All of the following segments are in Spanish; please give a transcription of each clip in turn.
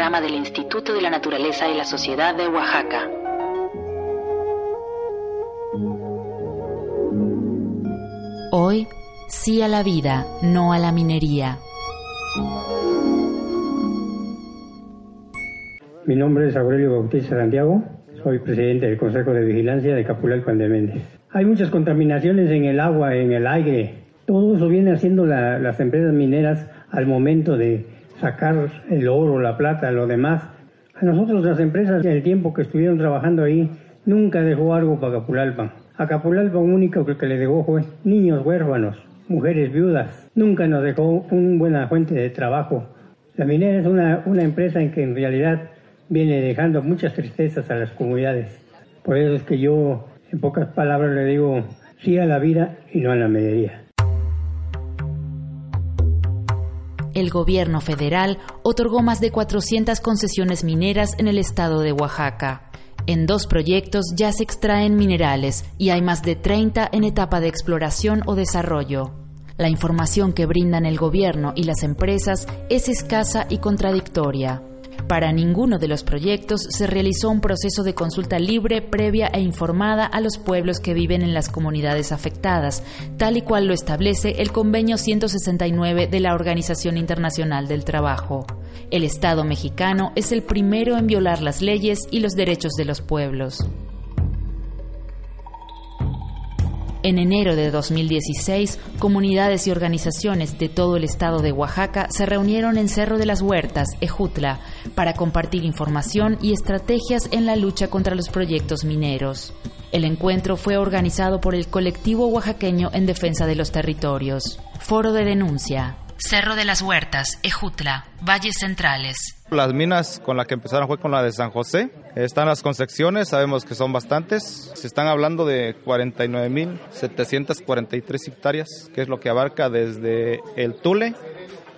Programa del Instituto de la Naturaleza y la Sociedad de Oaxaca. Hoy, sí a la vida, no a la minería. Mi nombre es Aurelio Bautista Santiago, soy presidente del Consejo de Vigilancia de Capulalpan de Méndez. Hay muchas contaminaciones en el agua, en el aire. Todo eso viene haciendo las empresas mineras al momento de sacar el oro, la plata, lo demás. A nosotros las empresas, en el tiempo que estuvieron trabajando ahí, nunca dejó algo para Capulalpan. A Capulalpan único que le dejó fue niños huérfanos, mujeres viudas. Nunca nos dejó una buena fuente de trabajo. La minera es una, una empresa en que en realidad viene dejando muchas tristezas a las comunidades. Por eso es que yo, en pocas palabras, le digo sí a la vida y no a la minería. El gobierno federal otorgó más de 400 concesiones mineras en el estado de Oaxaca. En dos proyectos ya se extraen minerales y hay más de 30 en etapa de exploración o desarrollo. La información que brindan el gobierno y las empresas es escasa y contradictoria. Para ninguno de los proyectos se realizó un proceso de consulta libre, previa e informada a los pueblos que viven en las comunidades afectadas, tal y cual lo establece el Convenio 169 de la Organización Internacional del Trabajo. El Estado mexicano es el primero en violar las leyes y los derechos de los pueblos. En enero de 2016, comunidades y organizaciones de todo el estado de Oaxaca se reunieron en Cerro de las Huertas, Ejutla, para compartir información y estrategias en la lucha contra los proyectos mineros. El encuentro fue organizado por el colectivo oaxaqueño en defensa de los territorios. Foro de denuncia. Cerro de las Huertas, Ejutla, Valles Centrales. Las minas con la que empezaron fue con la de San José. Están las concepciones, sabemos que son bastantes. Se están hablando de 49.743 hectáreas, que es lo que abarca desde el Tule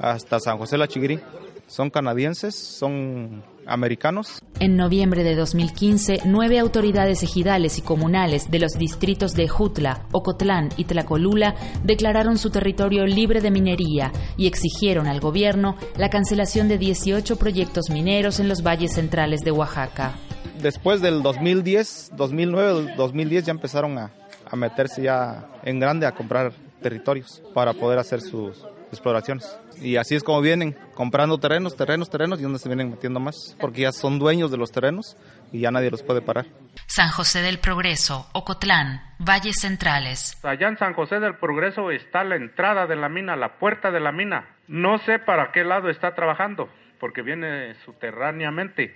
hasta San José La Chiguirí. Son canadienses, son americanos. En noviembre de 2015, nueve autoridades ejidales y comunales de los distritos de Jutla, Ocotlán y Tlacolula declararon su territorio libre de minería y exigieron al gobierno la cancelación de 18 proyectos mineros en los valles centrales de Oaxaca. Después del 2010, 2009, 2010 ya empezaron a, a meterse ya en grande a comprar territorios para poder hacer sus, exploraciones. Y así es como vienen, comprando terrenos, terrenos, terrenos, y donde se vienen metiendo más, porque ya son dueños de los terrenos y ya nadie los puede parar. San José del Progreso, Ocotlán, Valles Centrales. Allá en San José del Progreso está la entrada de la mina, la puerta de la mina. No sé para qué lado está trabajando, porque viene subterráneamente.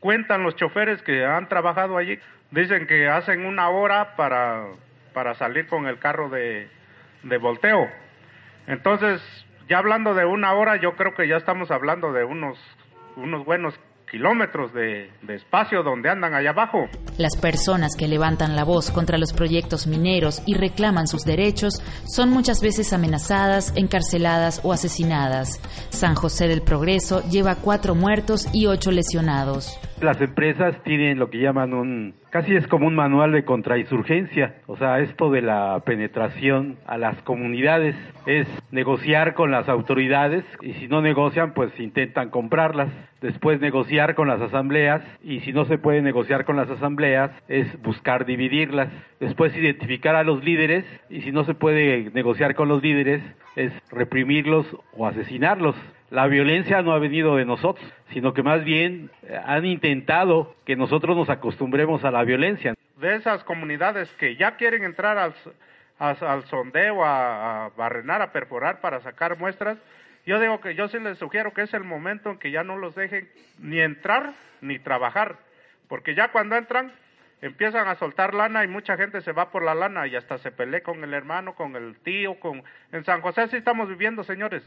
Cuentan los choferes que han trabajado allí, dicen que hacen una hora para, para salir con el carro de, de volteo entonces, ya hablando de una hora, yo creo que ya estamos hablando de unos, unos buenos kilómetros de, de, espacio donde andan allá abajo. Las personas que levantan la voz contra los proyectos mineros y reclaman sus derechos son muchas veces amenazadas, encarceladas o asesinadas. San José del Progreso lleva cuatro muertos y ocho lesionados. Las empresas tienen lo que llaman un, casi es como un manual de contrainsurgencia, o sea, esto de la penetración a las comunidades es negociar con las autoridades y si no negocian, pues intentan comprarlas, después negociar con las asambleas y si no se puede negociar con las asambleas es buscar dividirlas, después identificar a los líderes y si no se puede negociar con los líderes es reprimirlos o asesinarlos la violencia no ha venido de nosotros, sino que más bien eh, han intentado que nosotros nos acostumbremos a la violencia. De esas comunidades que ya quieren entrar al, al sondeo, a, barrenar, a perforar para sacar muestras, yo digo que yo sí les sugiero que es el momento en que ya no los dejen ni entrar ni trabajar, porque ya cuando entran empiezan a soltar lana y mucha gente se va por la lana y hasta se pelea con el hermano, con el tío, con en San José sí estamos viviendo, señores.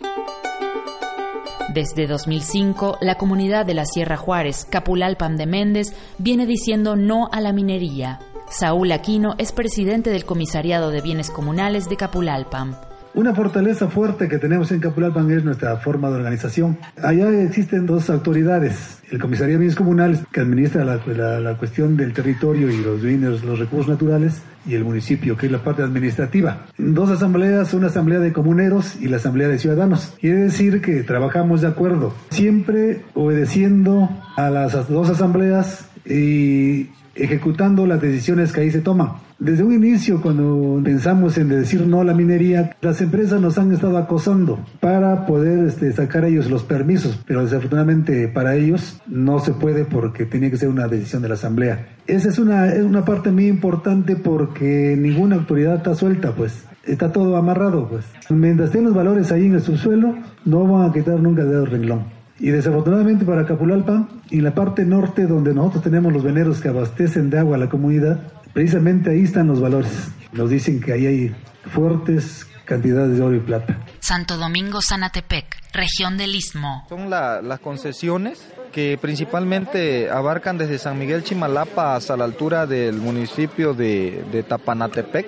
Desde 2005, la comunidad de la Sierra Juárez, Capulalpan de Méndez, viene diciendo no a la minería. Saúl Aquino es presidente del Comisariado de Bienes Comunales de Capulalpan. Una fortaleza fuerte que tenemos en Capulalpan es nuestra forma de organización. Allá existen dos autoridades, el Comisaría de Bienes Comunales, que administra la, cuestión del territorio y los bienes, los recursos naturales, y el municipio, que es la parte administrativa. Dos asambleas, una asamblea de comuneros y la asamblea de ciudadanos. Quiere decir que trabajamos de acuerdo, siempre obedeciendo a las dos asambleas y ejecutando las decisiones que ahí se toman. Desde un inicio, cuando pensamos en decir no a la minería, las empresas nos han estado acosando para poder este, sacar ellos los permisos, pero desafortunadamente para ellos no se puede porque tiene que ser una decisión de la Asamblea. Esa es una, es una parte muy importante porque ninguna autoridad está suelta, pues está todo amarrado, pues. Mientras estén los valores ahí en el subsuelo, no van a quitar nunca el dedo renglón. Y desafortunadamente para Capulalpa, en la parte norte donde nosotros tenemos los veneros que abastecen de agua a la comunidad, precisamente ahí están los valores. Nos dicen que ahí hay fuertes cantidades de oro y plata. Santo Domingo Sanatepec, región del Istmo. Son las concesiones que principalmente abarcan desde San Miguel Chimalapa hasta la altura del municipio de, de Tapanatepec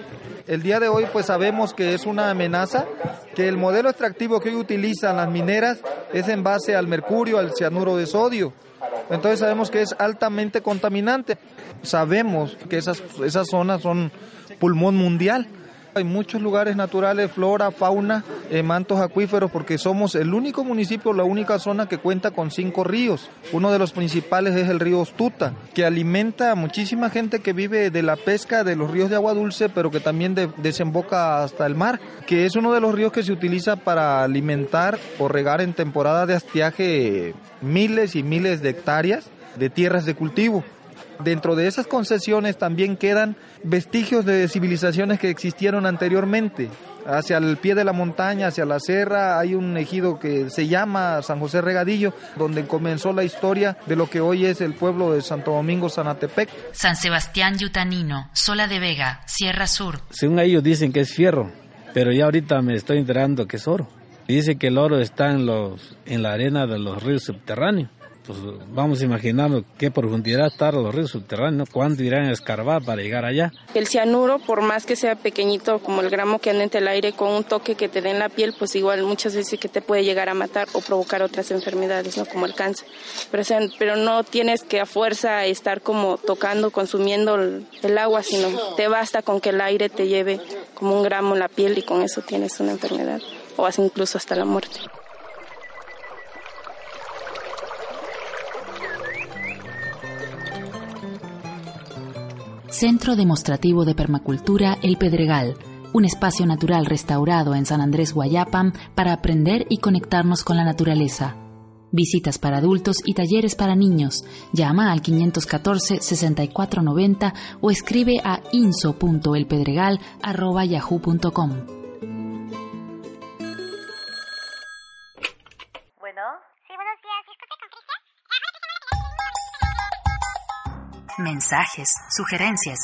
el día de hoy pues sabemos que es una amenaza, que el modelo extractivo que hoy utilizan las mineras es en base al mercurio, al cianuro de sodio. Entonces sabemos que es altamente contaminante. Sabemos que esas, esas zonas son pulmón mundial. Hay muchos lugares naturales, flora, fauna, eh, mantos acuíferos, porque somos el único municipio, la única zona que cuenta con cinco ríos. Uno de los principales es el río Ostuta, que alimenta a muchísima gente que vive de la pesca de los ríos de agua dulce, pero que también desemboca hasta el mar, que es uno de los ríos que se utiliza para alimentar o regar en temporada de astiaje miles y miles de hectáreas de tierras de cultivo. Dentro de esas concesiones también quedan vestigios de civilizaciones que existieron anteriormente. Hacia el pie de la montaña, hacia la serra, hay un ejido que se llama San José Regadillo, donde comenzó la historia de lo que hoy es el pueblo de Santo Domingo Sanatepec. San Sebastián Yutanino, Sola de Vega, Sierra Sur. Según ellos dicen que es fierro, pero ya ahorita me estoy enterando que es oro. Dice que el oro está en, los, en la arena de los ríos subterráneos pues vamos a imaginar qué profundidad están los ríos subterráneos, cuánto irán a escarbar para llegar allá. El cianuro, por más que sea pequeñito como el gramo que anda entre el aire, con un toque que te dé en la piel, pues igual muchas veces que te puede llegar a matar o provocar otras enfermedades, ¿no? Como el cáncer. Pero, pero no tienes que a fuerza estar como tocando, consumiendo el agua, sino te basta con que el aire te lleve como un gramo en la piel y con eso tienes una enfermedad o incluso hasta la muerte. Centro Demostrativo de Permacultura El Pedregal, un espacio natural restaurado en San Andrés Guayapam para aprender y conectarnos con la naturaleza. Visitas para adultos y talleres para niños. Llama al 514-6490 o escribe a inso.elpedregal.yahoo.com. mensajes, sugerencias.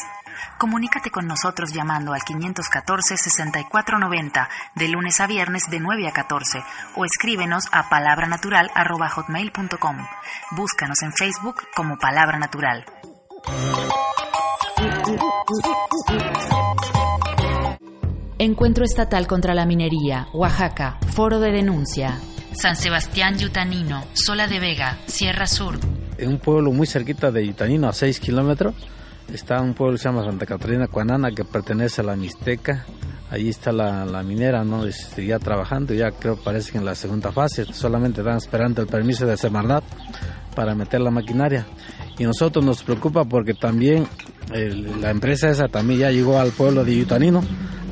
Comunícate con nosotros llamando al 514-6490 de lunes a viernes de 9 a 14 o escríbenos a palabranatural.hotmail.com. Búscanos en Facebook como Palabra Natural. Encuentro Estatal contra la Minería, Oaxaca, Foro de Denuncia. San Sebastián Yutanino, Sola de Vega, Sierra Sur, en un pueblo muy cerquita de Itanino, a 6 kilómetros, está un pueblo que se llama Santa Catarina Cuanana, que pertenece a la Mixteca. Allí está la, minera, ¿no? ya trabajando, ya creo parece que en la segunda fase, solamente están esperando el permiso de Semarnat para meter la maquinaria. Y nosotros nos preocupa porque también la empresa esa también ya llegó al pueblo de Yutanino,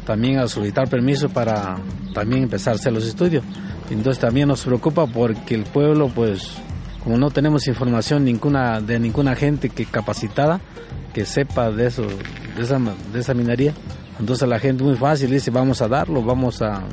también a solicitar permiso para también empezar a hacer los estudios. Entonces también nos preocupa porque el pueblo pues como no tenemos información ninguna de ninguna gente que capacitada que sepa de eso, de esa, de esa minería, entonces la gente muy fácil dice vamos a darlo, vamos a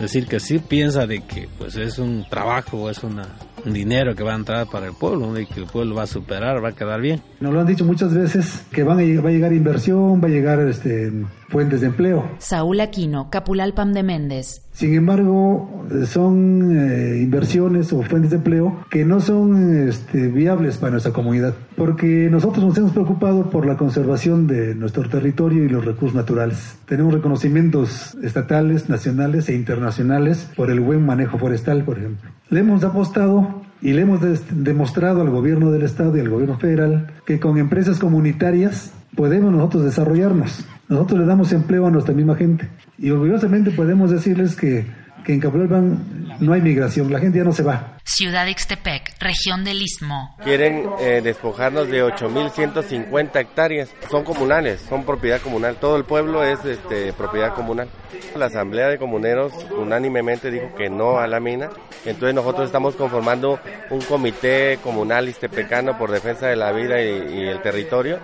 decir que sí, piensa de que pues es un trabajo, es una dinero que va a entrar para el pueblo y que el pueblo va a superar, va a quedar bien. Nos lo han dicho muchas veces que van va a llegar inversión, va a llegar este, fuentes de empleo. Saúl Aquino, Capulalpam de Méndez. Sin embargo, son eh, inversiones o fuentes de empleo que no son este, viables para nuestra comunidad, porque nosotros nos hemos preocupado por la conservación de nuestro territorio y los recursos naturales. Tenemos reconocimientos estatales, nacionales e internacionales por el buen manejo forestal, por ejemplo. Le hemos apostado y le hemos demostrado al gobierno del estado y al gobierno federal que con empresas comunitarias podemos nosotros desarrollarnos. Nosotros le damos empleo a nuestra misma gente. Y orgullosamente podemos decirles que, que en Capulpan no hay migración, la gente ya no se va. Ciudad Ixtepec, región del Istmo. Quieren eh, despojarnos de 8.150 hectáreas. Son comunales, son propiedad comunal. Todo el pueblo es este, propiedad comunal. La Asamblea de Comuneros unánimemente dijo que no a la mina. Entonces nosotros estamos conformando un comité comunal istepecano por defensa de la vida y, el territorio.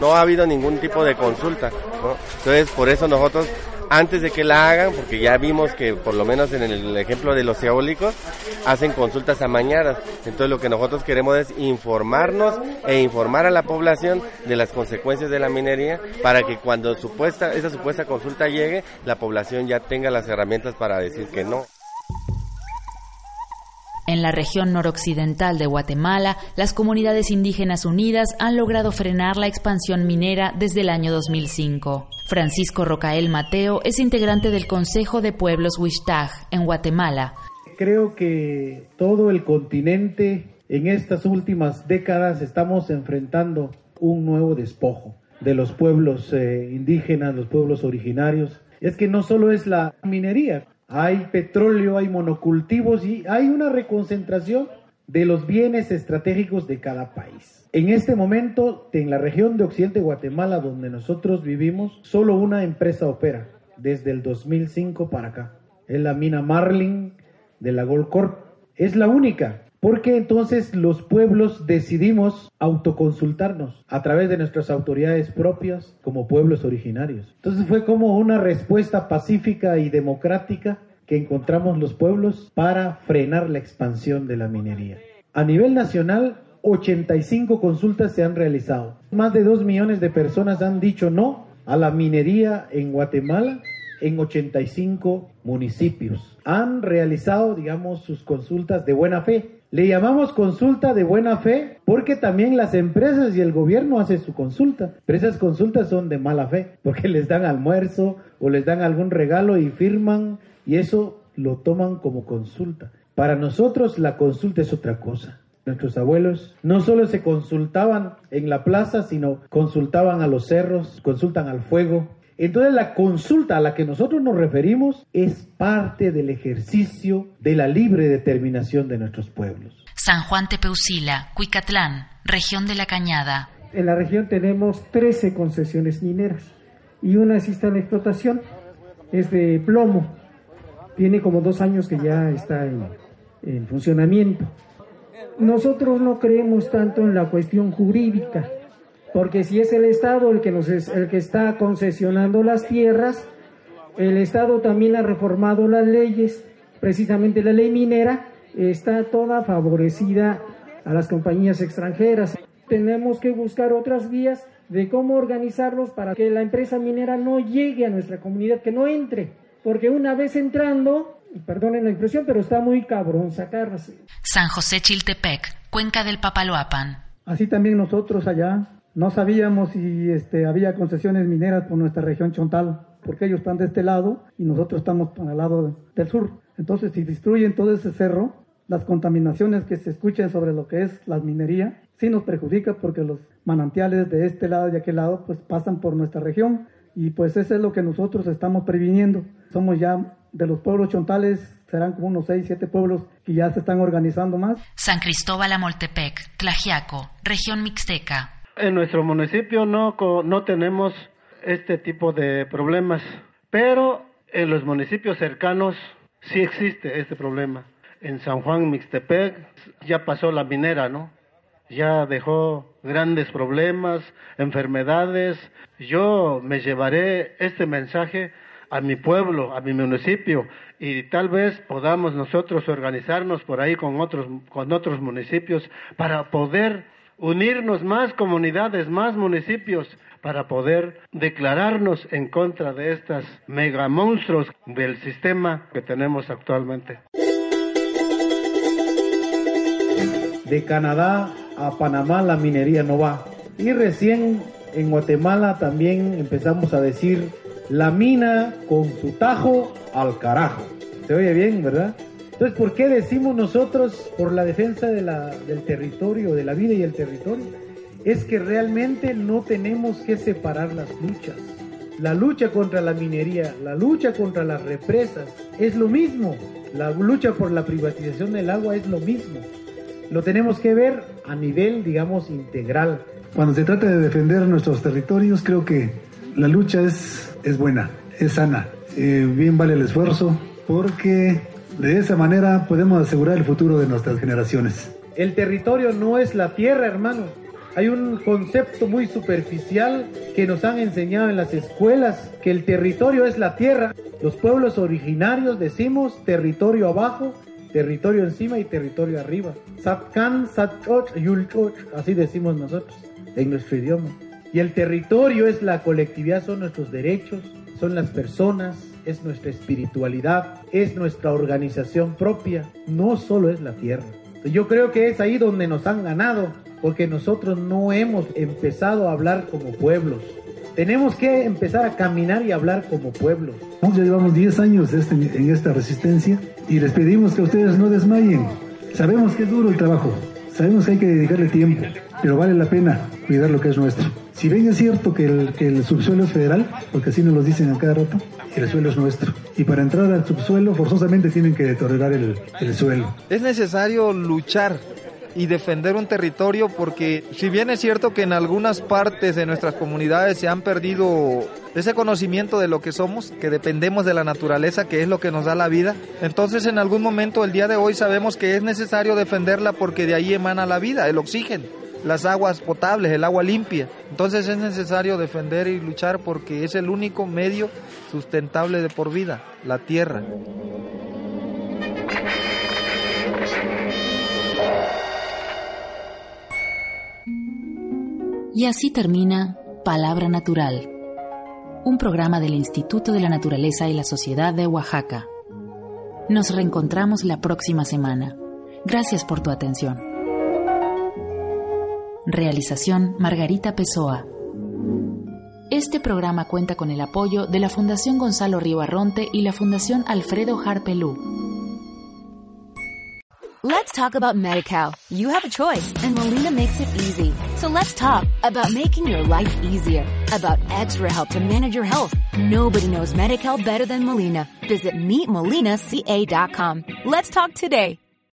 No ha habido ningún tipo de consulta. Entonces por eso nosotros antes de que la hagan, porque ya vimos que por lo menos en el ejemplo de los eólicos hacen consultas amañadas. Entonces lo que nosotros queremos es informarnos e informar a la población de las consecuencias de la minería para que cuando supuesta esa supuesta consulta llegue, la población ya tenga las herramientas para decir que no. En la región noroccidental de Guatemala, las comunidades indígenas unidas han logrado frenar la expansión minera desde el año 2005. Francisco Rocael Mateo es integrante del Consejo de Pueblos Wishtag en Guatemala. Creo que todo el continente en estas últimas décadas estamos enfrentando un nuevo despojo de los pueblos eh, indígenas, los pueblos originarios. Es que no solo es la minería, hay petróleo, hay monocultivos y hay una reconcentración de los bienes estratégicos de cada país. En este momento, en la región de Occidente Guatemala, donde nosotros vivimos, solo una empresa opera desde el 2005 para acá. Es la mina Marlin de la Gold Corp. Es la única porque entonces los pueblos decidimos autoconsultarnos a través de nuestras autoridades propias como pueblos originarios. Entonces fue como una respuesta pacífica y democrática que encontramos los pueblos para frenar la expansión de la minería. A nivel nacional, 85 consultas se han realizado. Más de 2 millones de personas han dicho no a la minería en Guatemala en 85 municipios. Han realizado, digamos, sus consultas de buena fe le llamamos consulta de buena fe porque también las empresas y el gobierno hacen su consulta. Pero esas consultas son de mala fe porque les dan almuerzo o les dan algún regalo y firman y eso lo toman como consulta. Para nosotros la consulta es otra cosa. Nuestros abuelos no solo se consultaban en la plaza, sino consultaban a los cerros, consultan al fuego, entonces la consulta a la que nosotros nos referimos es parte del ejercicio de la libre determinación de nuestros pueblos. San Juan Tepeucila, Cuicatlán, región de la Cañada. En la región tenemos 13 concesiones mineras y una existe en explotación, es de plomo. Tiene como dos años que ya está en, en funcionamiento. Nosotros no creemos tanto en la cuestión jurídica, porque si es el Estado el que, nos el que está concesionando las tierras, el Estado también ha reformado las leyes, precisamente la ley minera está toda favorecida a las compañías extranjeras. Tenemos que buscar otras vías de cómo organizarlos para que la empresa minera no llegue a nuestra comunidad, que no entre, porque una vez entrando, perdonen la expresión, pero está muy cabrón sacarse. San José Chiltepec, cuenca del Papaloapan. Así también nosotros allá no sabíamos si este, había concesiones mineras por nuestra región Chontal, porque ellos están de este lado y nosotros estamos al lado del sur. Entonces, si destruyen todo ese cerro, las contaminaciones que se escuchan sobre lo que es la minería, sí nos perjudica porque los manantiales de este lado y de aquel lado pues pasan por nuestra región y pues eso es lo que nosotros estamos previniendo. Somos ya de los pueblos chontales, serán como unos 6, 7 pueblos que ya se están organizando más. San Cristóbal Amoltepec, Tlajiaco, región mixteca. En nuestro municipio no, no tenemos este tipo de problemas, pero en los municipios cercanos sí existe este problema. En San Juan Mixtepec ya pasó la minera, ¿no? Ya dejó grandes problemas, enfermedades. Yo me llevaré este mensaje a mi pueblo, a mi municipio y tal vez podamos nosotros organizarnos por ahí con otros con otros municipios para poder unirnos más comunidades, más municipios para poder declararnos en contra de estas mega monstruos del sistema que tenemos actualmente. De Canadá a Panamá la minería no va. Y recién en Guatemala también empezamos a decir la mina con su tajo al carajo. Se oye bien, ¿verdad? Entonces, ¿por qué decimos nosotros por la defensa del territorio, de la vida y el territorio? Es que realmente no tenemos que separar las luchas. La lucha contra la minería, la lucha contra las represas, es lo mismo. La lucha por la privatización del agua es lo mismo. Lo tenemos que ver a nivel, digamos, integral. Cuando se trata de defender nuestros territorios, creo que la lucha es, es buena, es sana. Eh, bien vale el esfuerzo, porque de esa manera podemos asegurar el futuro de nuestras generaciones. El territorio no es la tierra, hermano. Hay un concepto muy superficial que nos han enseñado en las escuelas, que el territorio es la tierra. Los pueblos originarios decimos territorio abajo, territorio encima y territorio arriba. Satkan, Yulchot, así decimos nosotros en nuestro idioma. Y el territorio es la colectividad, son nuestros derechos, son las personas, es nuestra espiritualidad, es nuestra organización propia, no solo es la tierra. Yo creo que es ahí donde nos han ganado, porque nosotros no hemos empezado a hablar como pueblos. Tenemos que empezar a caminar y hablar como pueblos. Ya llevamos 10 años este, en esta resistencia y les pedimos que ustedes no desmayen. Sabemos que es duro el trabajo, sabemos que hay que dedicarle tiempo, pero vale la pena cuidar lo que es nuestro. Si bien es cierto que el, que el subsuelo es federal, porque así nos lo dicen a cada rato, el suelo es nuestro. Y para entrar al subsuelo forzosamente tienen que tolerar el, el suelo. Es necesario luchar y defender un territorio porque si bien es cierto que en algunas partes de nuestras comunidades se han perdido ese conocimiento de lo que somos, que dependemos de la naturaleza, que es lo que nos da la vida, entonces en algún momento el día de hoy sabemos que es necesario defenderla porque de ahí emana la vida, el oxígeno las aguas potables, el agua limpia. Entonces es necesario defender y luchar porque es el único medio sustentable de por vida, la tierra. Y así termina Palabra Natural, un programa del Instituto de la Naturaleza y la Sociedad de Oaxaca. Nos reencontramos la próxima semana. Gracias por tu atención. Realización Margarita Pessoa. Este programa cuenta con el apoyo de la Fundación Gonzalo Río Arronte y la Fundación Alfredo Harpelú. Let's talk about MediCal. You have a choice and Molina makes it easy. So let's talk about making your life easier, about extra help to manage your health. Nobody knows MediCal better than Molina. Visit meetmolinaca.com. Let's talk today.